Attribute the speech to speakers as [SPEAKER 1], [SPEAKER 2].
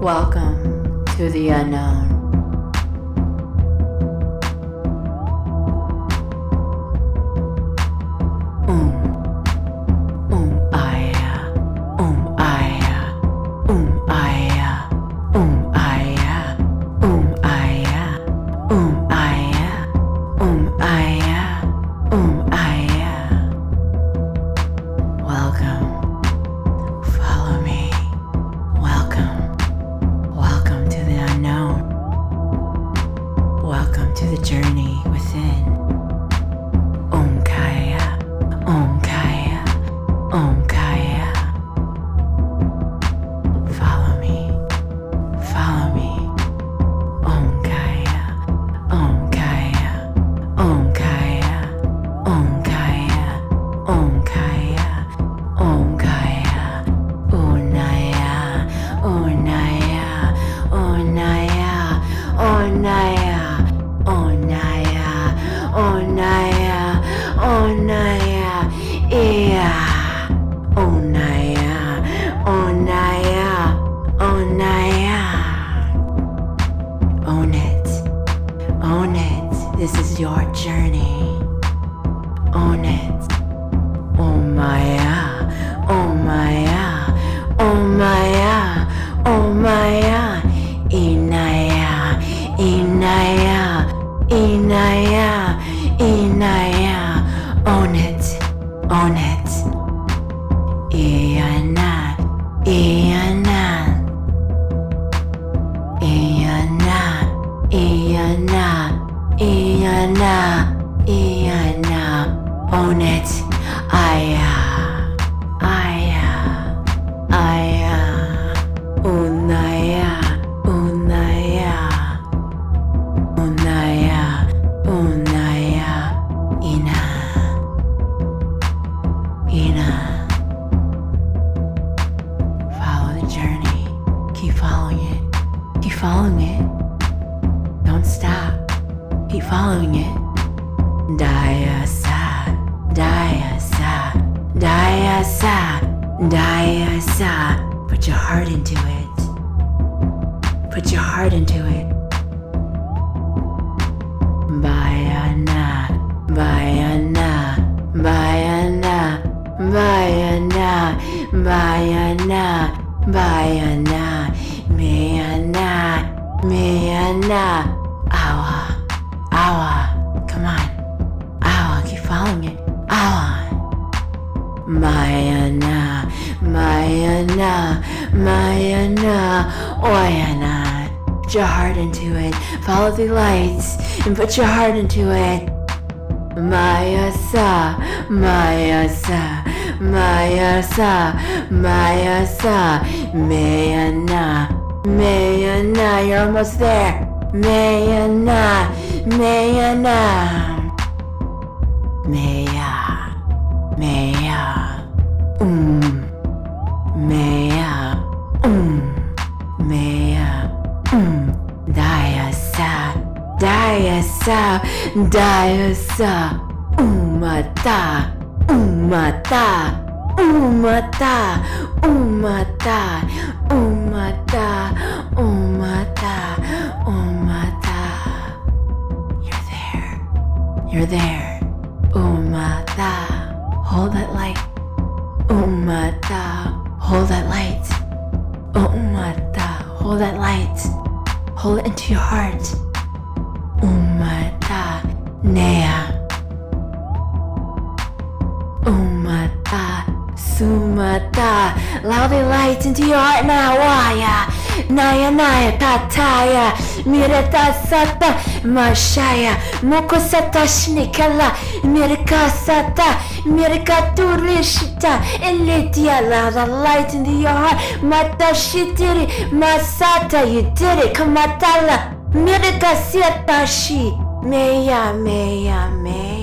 [SPEAKER 1] Welcome to the unknown. To the journey within. This is your journey. Own it. Oh Maya. Oh Maya. Oh Maya. Oh Maya. Inaya. Inaya. Inaya. Inaya. Own it. Own it. Iana. Iana. Iana, Iana, Iana, Iana, own it, Aya, Aya, Aya, Unaya, Unaya, Unaya, Unaya, Ina, Ina. Follow the journey, keep following it. Keep following it. Don't stop. Keep following it. Diasa, diasa, diasa, diasa. Put your heart into it. Put your heart into it. Bayana, bayana, bayana, bayana, bayana, bayana, mayana, mayana, awa. Mayana, Mayana, Oyana. Put your heart into it. Follow the lights and put your heart into it. Mayasa, Mayasa, Mayasa, Mayasa, Mayana, Mayana. You're almost there. Mayana, Mayana. Maya, Maya, um, Diasa, Diasa, Umata, Umata, Umata, Umata, Umata, Umata, Umata. You're there. You're there. Umata. Hold that light. Umata. Hold that light. Umata. Hold that light. Hold it into your heart. Umata. Nea. Umata. Sumata. Allow the light into your heart now. Waya. Naya Naya Tataya. Mirata Sata. Mashaya. Mokosata Shnikala. Mirka Sata. Mirka Turishita. Elitia. Allow the light into your heart. Mata Shitiri. Masata. You did it. Kamatala. မေယမေယမေ